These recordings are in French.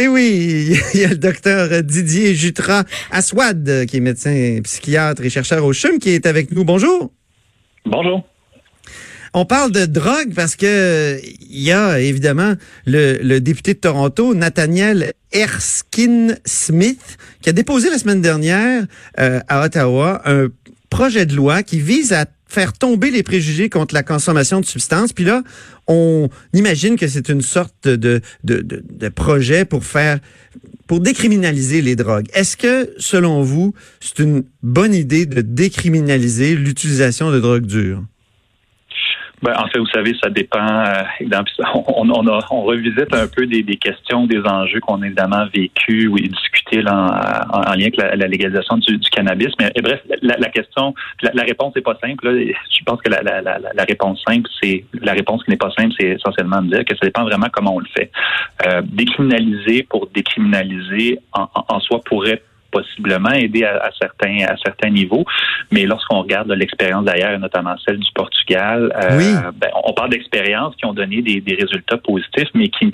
Et oui, il y a le docteur Didier Jutras Aswad, qui est médecin psychiatre et chercheur au CHUM, qui est avec nous. Bonjour. Bonjour. On parle de drogue parce que il y a évidemment le, député de Toronto, Nathaniel Erskine Smith, qui a déposé la semaine dernière euh, à Ottawa un projet de loi qui vise à faire tomber les préjugés contre la consommation de substances. Puis là, on imagine que c'est une sorte de, de, de, projet pour faire pour décriminaliser les drogues. Est-ce que, selon vous, c'est une bonne idée de décriminaliser l'utilisation de drogues dures? Ben, en fait, vous savez, ça dépend. Euh, on, on, a, on revisite un peu des, des questions, des enjeux qu'on a évidemment vécu ou discutés en, en, lien avec la, légalisation du, du, cannabis. Mais bref, la, la question, la, la réponse n'est pas simple. Là. Je pense que la, la réponse simple, c'est la réponse qui n'est pas simple, c'est essentiellement de dire que ça dépend vraiment comment on le fait. Euh, décriminaliser pour décriminaliser en, en soi pourrait possiblement aider à, certains à certains niveaux. Mais lorsqu'on regarde l'expérience d'ailleurs, notamment celle du Portugal, euh, ben, on parle d'expériences qui ont donné des, résultats positifs, mais qui,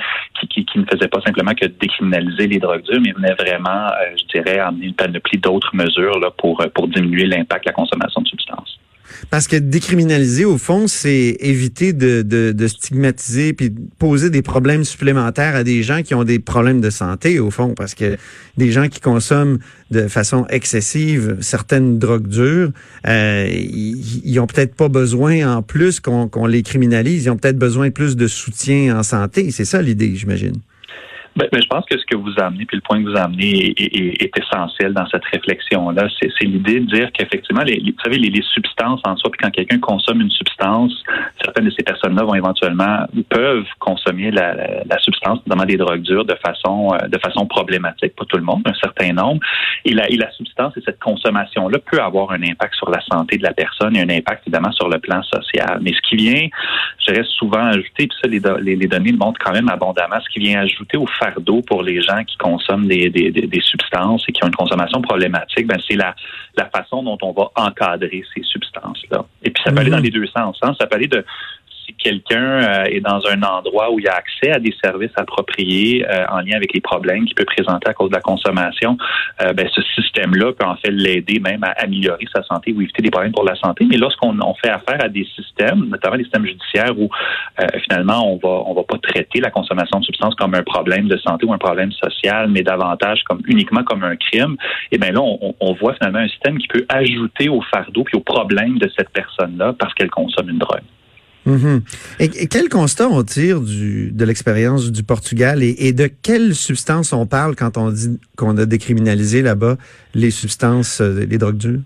qui, qui, ne faisaient pas simplement que décriminaliser les drogues dures, mais venaient vraiment, euh, je dirais, amener une panoplie d'autres mesures là, pour, pour diminuer l'impact de la consommation de substances. Parce que décriminaliser, au fond, c'est éviter de, de, de, stigmatiser puis poser des problèmes supplémentaires à des gens qui ont des problèmes de santé, au fond. Parce que des gens qui consomment de façon excessive certaines drogues dures, euh, ils, ont peut-être pas besoin, en plus, qu'on les criminalise. Ils ont peut-être besoin plus de soutien en santé. C'est ça l'idée, j'imagine. Ben, ben, je pense que ce que vous amenez, puis le point que vous amenez est, essentiel dans cette réflexion-là. C'est, l'idée de dire qu'effectivement, vous savez, les, substances en soi, puis quand quelqu'un consomme une substance, certaines de ces personnes-là vont éventuellement, peuvent consommer la, la, substance, notamment des drogues dures, de façon, euh, de façon problématique, pas tout le monde, un certain nombre. Et la, et la substance et cette consommation-là peut avoir un impact sur la santé de la personne et un impact évidemment sur le plan social. Mais ce qui vient, je reste souvent ajouter, puis ça, les, les, les données le montrent quand même abondamment, ce qui vient ajouter au fardeau pour les gens qui consomment des, des, des, substances et qui ont une consommation problématique, ben c'est la, la façon dont on va encadrer ces substances-là. Et puis ça peut aller dans mhm. les deux sens. Hein? Ça peut aller de si quelqu'un euh, est dans un endroit où il a accès à des services appropriés euh, en lien avec les problèmes qu'il peut présenter à cause de la consommation, euh, ben, ce système-là peut en fait l'aider même à améliorer sa santé ou éviter des problèmes pour la santé. Mais lorsqu'on on fait affaire à des systèmes, notamment des systèmes judiciaires où finalement on va on va pas traiter la consommation de substances comme un problème de santé ou un problème social, mais davantage comme uniquement comme un crime, et eh bien là on, on voit finalement un système qui peut ajouter au fardeau puis au problème de cette personne-là parce qu'elle consomme une drogue. Mhm. et, quel constat on tire du, de l'expérience du Portugal et, et, de quelles substances on parle quand on dit qu'on a décriminalisé là-bas les substances, euh, les drogues dures?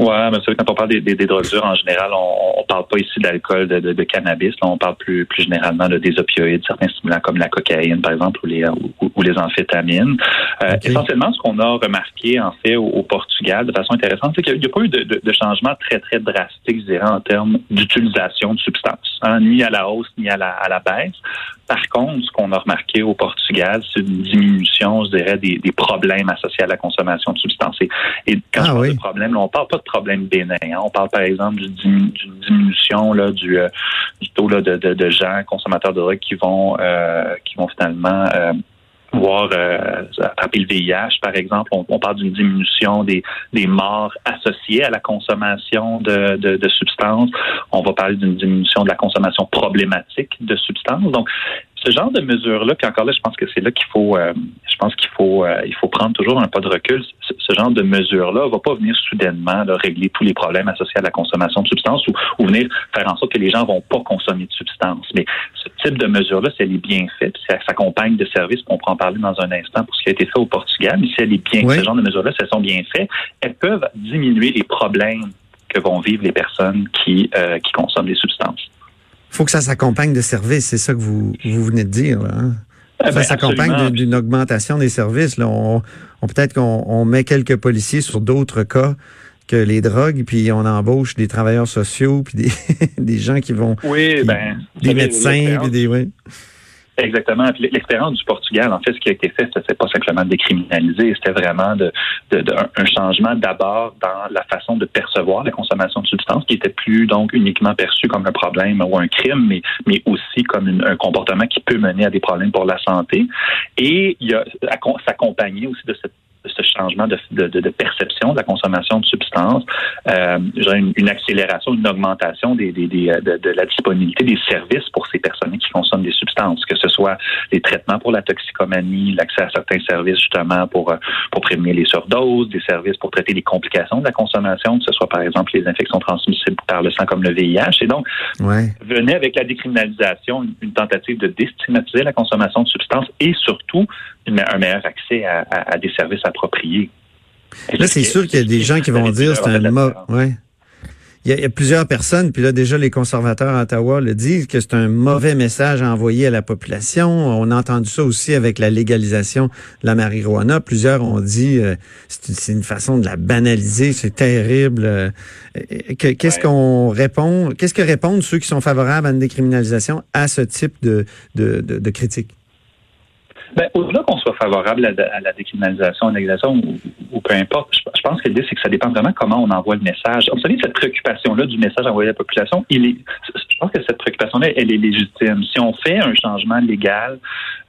Ouais, mais c'est quand on parle des, des, des, drogues dures en général, on, on parle pas ici d'alcool, de, de, de, cannabis. Là, on parle plus, plus généralement de, des opioïdes, certains stimulants comme la cocaïne, par exemple, ou les, ou, les amphétamines. Euh, essentiellement, ce qu'on a remarqué en fait au, Portugal de façon intéressante, c'est qu'il n'y a, pas eu de, de, changement très très drastique, je dirais, en termes d'utilisation de substances, hein, ni à la hausse ni à la, à la baisse. Par contre, ce qu'on a remarqué au Portugal, c'est une diminution, je dirais, des, des, problèmes associés à la consommation de substances. Et, quand ah je parle de problèmes, on parle pas de problèmes bénins. Hein. On parle, par exemple, d'une diminution là, du, euh, du taux là, de, de, de, gens consommateurs de drogue qui vont euh, qui vont finalement euh, voir euh, attraper le VIH, par exemple. On, parle d'une diminution des, des morts associées à la consommation de, de, de substances. On va parler d'une diminution de la consommation problématique de substances. Donc, ce genre de mesures-là, puis encore là, je pense que c'est là qu'il faut, euh, je pense qu'il faut, euh, il faut prendre toujours un pas de recul. Ce, genre de mesures-là va pas venir soudainement régler tous les problèmes associés à la consommation de substances ou, ou, venir faire en sorte que les gens vont pas consommer de substances. Mais ce type de mesure-là, si elle est bien faite, si elle s'accompagne de services, on pourra en parler dans un instant pour ce qui a été fait au Portugal, mais si elle est bien, ce genre de mesures-là, si elles sont bien faites, elles peuvent diminuer les problèmes que vont vivre les personnes qui, euh, qui consomment des substances faut que ça s'accompagne de services. C'est ça que vous, vous venez de dire. Là, hein? Eh ben, ça s'accompagne absolument. d'une augmentation des services. Là. On, on- Peut-être qu'on on met quelques policiers sur d'autres cas que les drogues, puis on embauche des travailleurs sociaux, puis des, des gens qui vont... Oui, qui- ben, des médecins, puis des... Ouais. Exactement. L'expérience du Portugal, en fait, ce qui a été fait, c'était pas simplement de décriminaliser, c'était vraiment de, de- un- changement d'abord dans la façon de percevoir la consommation de substances, qui était plus donc uniquement perçue comme un problème ou un crime, mais, mais aussi comme une- un comportement qui peut mener à des problèmes pour la santé. Et il y a accom- s'accompagner aussi de cette ce changement de, de, de- perception de la consommation de substances, euh, une, une accélération, une augmentation des, des, des, de, de la disponibilité des services pour ces personnes qui consomment des substances, que ce soit les traitements pour la toxicomanie, l'accès à certains services justement pour, euh, pour prévenir les surdoses, des services pour traiter les complications de la consommation, que ce soit par exemple les infections transmissibles par le sang comme le VIH. Et donc, Ouais. venait avec la décriminalisation une, une tentative de déstigmatiser la consommation de substances et surtout une- un meilleur accès à, à- à des services appropriés. Là, c'est sûr qu'il y a des gens qui vont dire c'est un mauvais. Ouais. Il y, a, il y a plusieurs personnes, puis là déjà les conservateurs à Ottawa le disent que c'est un mauvais message à envoyer à la population. On a entendu ça aussi avec la légalisation de la marijuana. Plusieurs ont dit euh, c'est une façon de la banaliser, c'est terrible. Euh, que- Qu'est-ce Ouais. qu'on répond Qu'est-ce que répondent ceux qui sont favorables à une décriminalisation à ce type de, de, de, de critique? Ben, au-delà qu'on soit favorable à, la décriminalisation, à la ou, peu importe, je, je pense que l'idée, c'est que ça dépend vraiment comment on envoie le message. Vous savez, cette préoccupation-là du message envoyé à la population, il est, je pense que cette préoccupation-là, elle est légitime. Si on fait un changement légal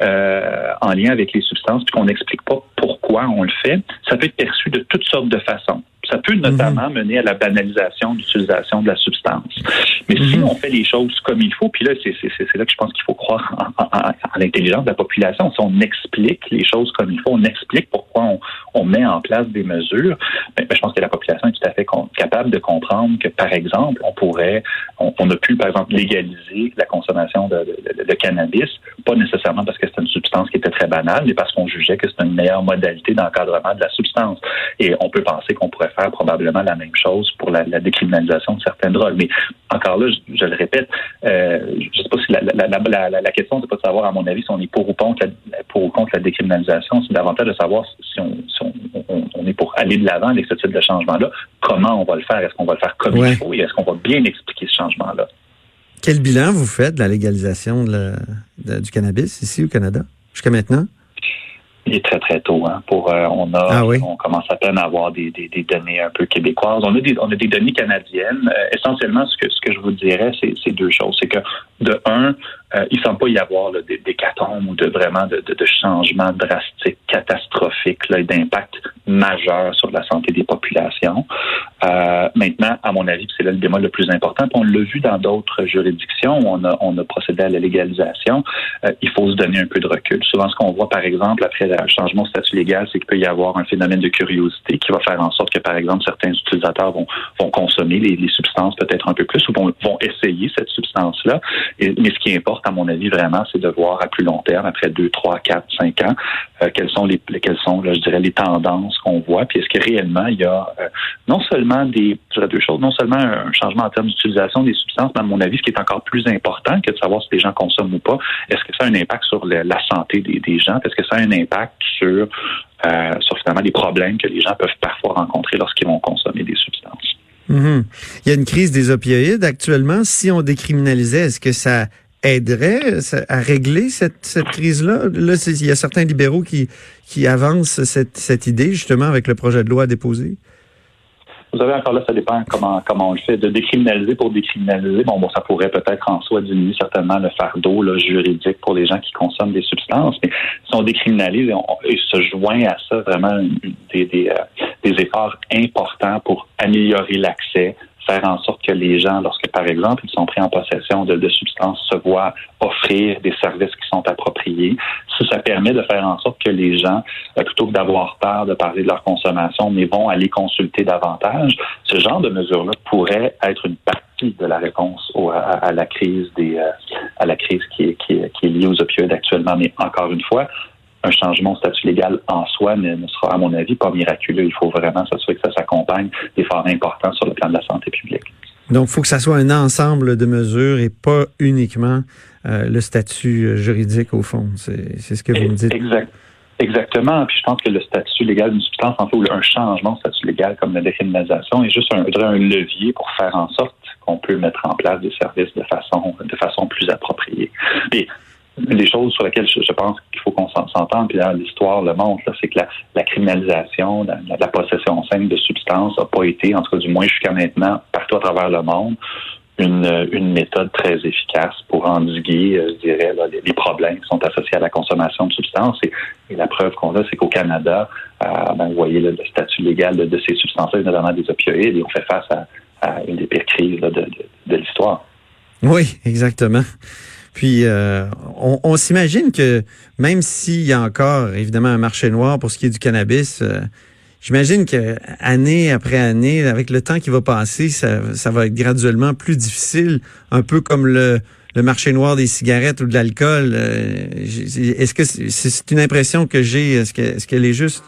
euh, en lien avec les substances, puis qu'on n'explique pas pourquoi on le fait, ça peut être perçu de toutes sortes de façons. Ça peut notamment mener à la banalisation d'utilisation de la substance. Mais si Mhm. on fait les choses comme il faut, puis là, c'est là que je pense qu'il faut croire en, en- en- en l'intelligence de la population. Si on explique les choses comme il faut, on explique pourquoi on, on met en place des mesures, ben, ben, je pense que la population est tout à fait capable de comprendre que, par exemple, on pourrait, on, on a pu, par exemple, légaliser la consommation de, de- de- de cannabis, pas nécessairement parce que c'était une substance qui était très banale, mais parce qu'on jugeait que c'était une meilleure modalité d'encadrement de la substance. Et on peut penser qu'on pourrait faire probablement la même chose pour la, la décriminalisation de certaines drogues. Mais encore là, je, je le répète, euh, je ne sais pas si la, la, la, la, la- la question, c'est pas de savoir, à mon avis, si on est pour ou contre la, pour ou contre la décriminalisation, c'est davantage de savoir si on, si on, on- on est pour aller de l'avant avec ce type de changement-là, comment on va le faire, est-ce qu'on va le faire comme Ouais. il faut? Et est-ce qu'on va bien expliquer ce changement-là? Quel bilan vous faites de la légalisation de la- de- du cannabis ici au Canada jusqu'à maintenant? Il est très, très tôt. Hein, pour, euh, on, a, Ah oui? on commence à peine à avoir des, des, des données un peu québécoises. On a des, on a des données canadiennes. Euh, essentiellement, ce que, ce que je vous dirais, c'est, c'est deux choses. C'est que, de un, euh, il ne semble pas y avoir là, des d'hécatombe ou de vraiment de, de, de changements drastiques, catastrophiques, là, et d'impact majeur sur la santé des populations. Euh, maintenant, à mon avis, c'est là le bémol le plus important, on l'a vu dans d'autres juridictions où on a, on a procédé à la légalisation, euh, il faut se donner un peu de recul. Souvent, ce qu'on voit, par exemple, après le changement au statut légal, c'est qu'il peut y avoir un phénomène de curiosité qui va faire en sorte que, par exemple, certains utilisateurs vont, vont consommer les, les substances peut-être un peu plus ou vont, vont essayer cette substance-là. Mais ce qui importe, à mon avis, vraiment, c'est de voir à plus long terme, après deux, trois, quatre, cinq ans, euh, quelles sont les, quelles sont, là, je dirais, les tendances qu'on voit, puis est-ce que réellement il y a euh, non seulement des, je deux choses, non seulement un changement en termes d'utilisation des substances, mais à mon avis, ce qui est encore plus important que de savoir si les gens consomment ou pas, est-ce que ça a un impact sur la santé des, des gens? Est-ce que ça a un impact sur, euh, sur finalement les problèmes que les gens peuvent parfois rencontrer lorsqu'ils vont consommer des substances? Mhm. Il y a une crise des opioïdes actuellement. Si on décriminalisait, est-ce que ça aiderait à régler cette, crise-là? Là, il y a certains libéraux qui, avancent cette idée, justement, avec le projet de loi déposé. Vous savez, encore là, ça dépend comment comment on le fait. De décriminaliser pour décriminaliser, bon, bon ça pourrait peut-être en soi diminuer certainement le fardeau là, juridique pour les gens qui consomment des substances. Mais si on décriminalise et, on, et se joint à ça vraiment des, des, euh, des efforts importants pour améliorer l'accès, faire en sorte que les gens, lorsque par exemple ils sont pris en possession de, substances, se voient offrir des services qui sont appropriés. Si ça permet de faire en sorte que les gens, euh, plutôt que d'avoir peur de parler de leur consommation, mais vont aller consulter davantage, ce genre de mesures-là pourrait être une partie de la réponse à, la crise des euh, à la crise qui est, qui, qui est liée aux opioïdes actuellement. Mais encore une fois, un changement au statut légal en soi ne, ne sera, à mon avis, pas miraculeux. Il faut vraiment s'assurer que ça s'accompagne d'efforts importants sur le plan de la santé publique. Donc, il faut que ça soit un ensemble de mesures et pas uniquement euh, le statut juridique au fond. C'est ce que vous me dites. Exact. Exactement. Puis je pense que le statut légal d'une substance, en fait, un changement de statut légal comme la décriminalisation est juste un, un levier pour faire en sorte qu'on peut mettre en place des services de façon de façon plus appropriée. Puis les choses sur lesquelles je, pense qu'il faut qu'on s'entende, puis l'histoire le montre, c'est que la, criminalisation, la, la, possession simple de substances n'a pas été, en tout cas du moins jusqu'à maintenant, partout à travers le monde, une, méthode très efficace pour endiguer, euh, je dirais, les, problèmes qui sont associés à la consommation de substances. Et, la preuve qu'on a, c'est qu'au Canada, euh, ben, vous voyez le statut légal de, ces substances-là, notamment des opioïdes, et on fait face à, une des pires crises de, de l'histoire. Oui, exactement. Puis euh, on, s'imagine que même s'il y a encore évidemment un marché noir pour ce qui est du cannabis, euh, j'imagine que année après année, avec le temps qui va passer, ça, va être graduellement plus difficile, un peu comme le, le marché noir des cigarettes ou de l'alcool. Euh, est-ce que c'est une impression que j'ai est-ce qu'elle est juste?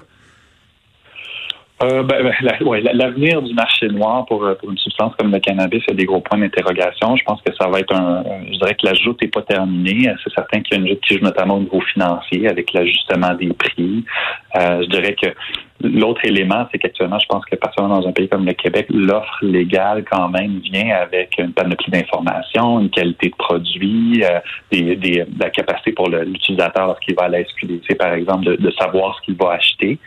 Euh, ben, ben l'avenir du marché noir pour, euh, une substance comme le cannabis, a des gros points d'interrogation. Je pense que ça va être un. Je dirais que la joute n'est pas terminée. C'est certain qu'il y a une joute qui joue notamment au niveau financier avec l'ajustement des prix. Euh, je dirais que L'autre élément, c'est qu'actuellement, je pense que particulièrement dans un pays comme le Québec, l'offre légale quand même vient avec une panoplie d'informations, une qualité de produit, euh, des, la capacité pour l'utilisateur lorsqu'il va à la SQDC, par exemple, de, savoir ce qu'il va acheter.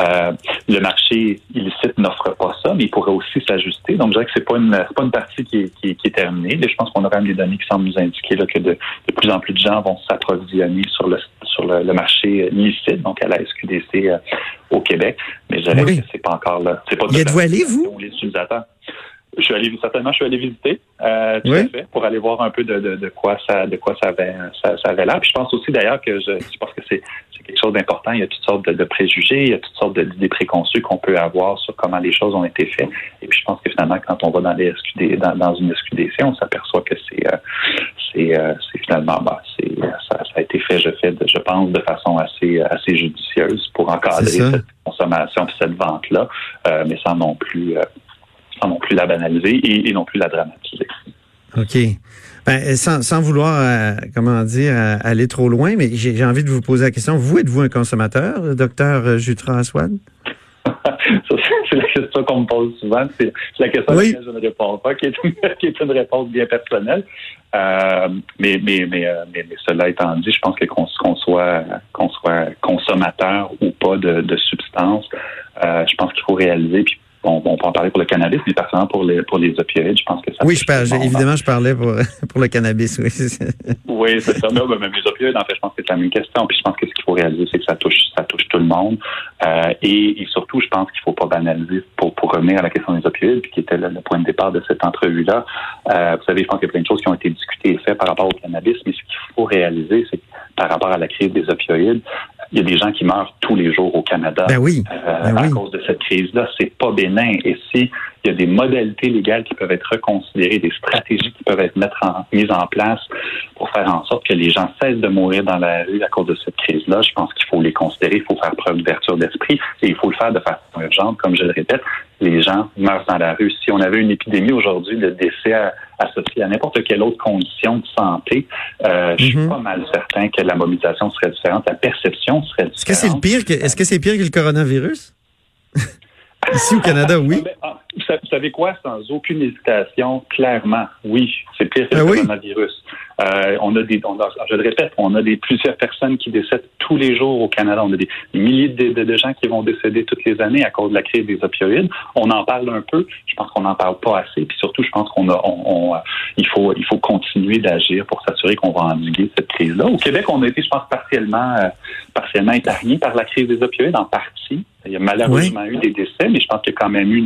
Euh, le marché illicite n'offre pas ça, mais il pourrait aussi s'ajuster. Donc, je dirais que c'est pas une pas une partie qui est, qui, est terminée. je pense qu'on a quand même des données qui semblent nous indiquer là, que de, de plus en plus de gens vont s'approvisionner sur le sur le, marché illicite, donc à la SQDC euh, au Québec. Mais je dirais que c'est pas encore là. C'est pas y êtes-vous allé, vous? Les utilisateurs. Je suis allé certainement, je suis allé visiter, euh, tout à fait, pour aller voir un peu de, de, de, quoi ça, de quoi ça avait, ça, ça avait l'air. Puis je pense aussi d'ailleurs que je, je pense que c'est, c'est quelque chose d'important. Il y a toutes sortes de, de préjugés, il y a toutes sortes d'idées préconçues qu'on peut avoir sur comment les choses ont été faites. Et puis je pense que finalement, quand on va dans les SQD, dans, dans une SQDC, on s'aperçoit que c'est, euh, c'est, euh, c'est finalement, bah, c'est, ça, ça, a été fait, je fais, je pense, de façon assez, assez judicieuse pour encadrer cette consommation et cette vente là, euh, mais sans non plus euh, sans non plus la banaliser et, non plus la dramatiser. OK. Ben, sans, sans vouloir, euh, comment dire, euh, aller trop loin, mais j'ai envie de vous poser la question. Vous, êtes-vous un consommateur, docteur Jutra Aswad? c'est la question qu'on me pose souvent. C'est la question à laquelle je ne réponds pas, qui est, une, réponse bien personnelle. Euh, mais, mais, mais, mais, cela étant dit, je pense que qu'on soit, qu'on soit consommateur ou pas de, de substances, je pense qu'il faut réaliser, puis on, on, peut en parler pour le cannabis, mais personnellement pour les pour les opioïdes, je pense que ça. Oui, je parle, évidemment, je parlais pour pour le cannabis, oui. oui, c'est ça. Mais, mais, les opioïdes, en fait, je pense que c'est la même question. Puis je pense que ce qu'il faut réaliser, c'est que ça touche ça touche tout le monde. Euh, et, et, surtout, je pense qu'il faut pas banaliser pour pour revenir à la question des opioïdes, puis qui était le, point de départ de cette entrevue-là. Euh, vous savez, je pense qu'il y a plein de choses qui ont été discutées et faites par rapport au cannabis, mais ce qu'il faut réaliser, c'est que par rapport à la crise des opioïdes, il y a des gens qui meurent tous les jours au Canada ben oui. Euh, ben à cause de cette crise-là. C'est pas bénin. Et si il y a des modalités légales qui peuvent être reconsidérées, des stratégies qui peuvent être mises en place pour faire en sorte que les gens cessent de mourir dans la rue à cause de cette crise-là. Je pense qu'il faut les considérer, il faut faire preuve d'ouverture d'esprit et il faut le faire de façon urgente. Comme je le répète, les gens meurent dans la rue. Si on avait une épidémie aujourd'hui de décès associés à n'importe quelle autre condition de santé, euh, je suis mhm. pas mal certain que la mobilisation serait différente, la perception serait différente. Est-ce que c'est le pire que, est-ce que c'est pire que le coronavirus? Ici au Canada, oui. Vous savez quoi, sans aucune hésitation, clairement, oui, c'est pire que le ah coronavirus. Euh, on a des, je le répète, on a des plusieurs personnes qui décèdent tous les jours au Canada. On a des, milliers de, gens qui vont décéder toutes les années à cause de la crise des opioïdes. On en parle un peu. Je pense qu'on n'en parle pas assez. Puis surtout, je pense qu'on a, on, il faut, il faut continuer d'agir pour s'assurer qu'on va endiguer cette crise-là. Au Québec, on a été, je pense, partiellement, euh, partiellement épargné par la crise des opioïdes en partie. Il y a malheureusement eu des décès, mais je pense qu'il y a quand même eu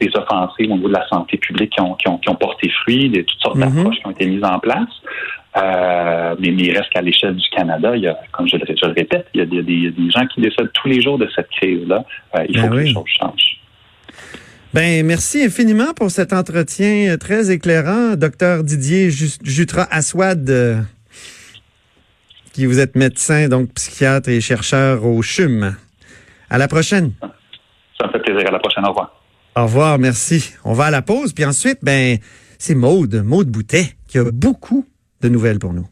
des offensives au niveau de la santé publique qui ont, qui ont, porté fruit, des, toutes sortes mm-hmm. d'approches qui ont été mises en place. Euh, mais, il reste qu'à l'échelle du Canada, il y a, comme je le, répète, il y, a des, des, gens qui décèdent tous les jours de cette crise-là. Euh, il faut ben que les choses changent. Ben, merci infiniment pour cet entretien très éclairant, docteur Didier Jutra Aswad, euh, qui vous êtes médecin, donc psychiatre et chercheur au CHUM. À la prochaine. Ça me fait plaisir. À la prochaine. Au revoir. Au revoir, merci. On va à la pause, puis ensuite, ben, c'est Maude, Maude Boutet, qui a beaucoup de nouvelles pour nous.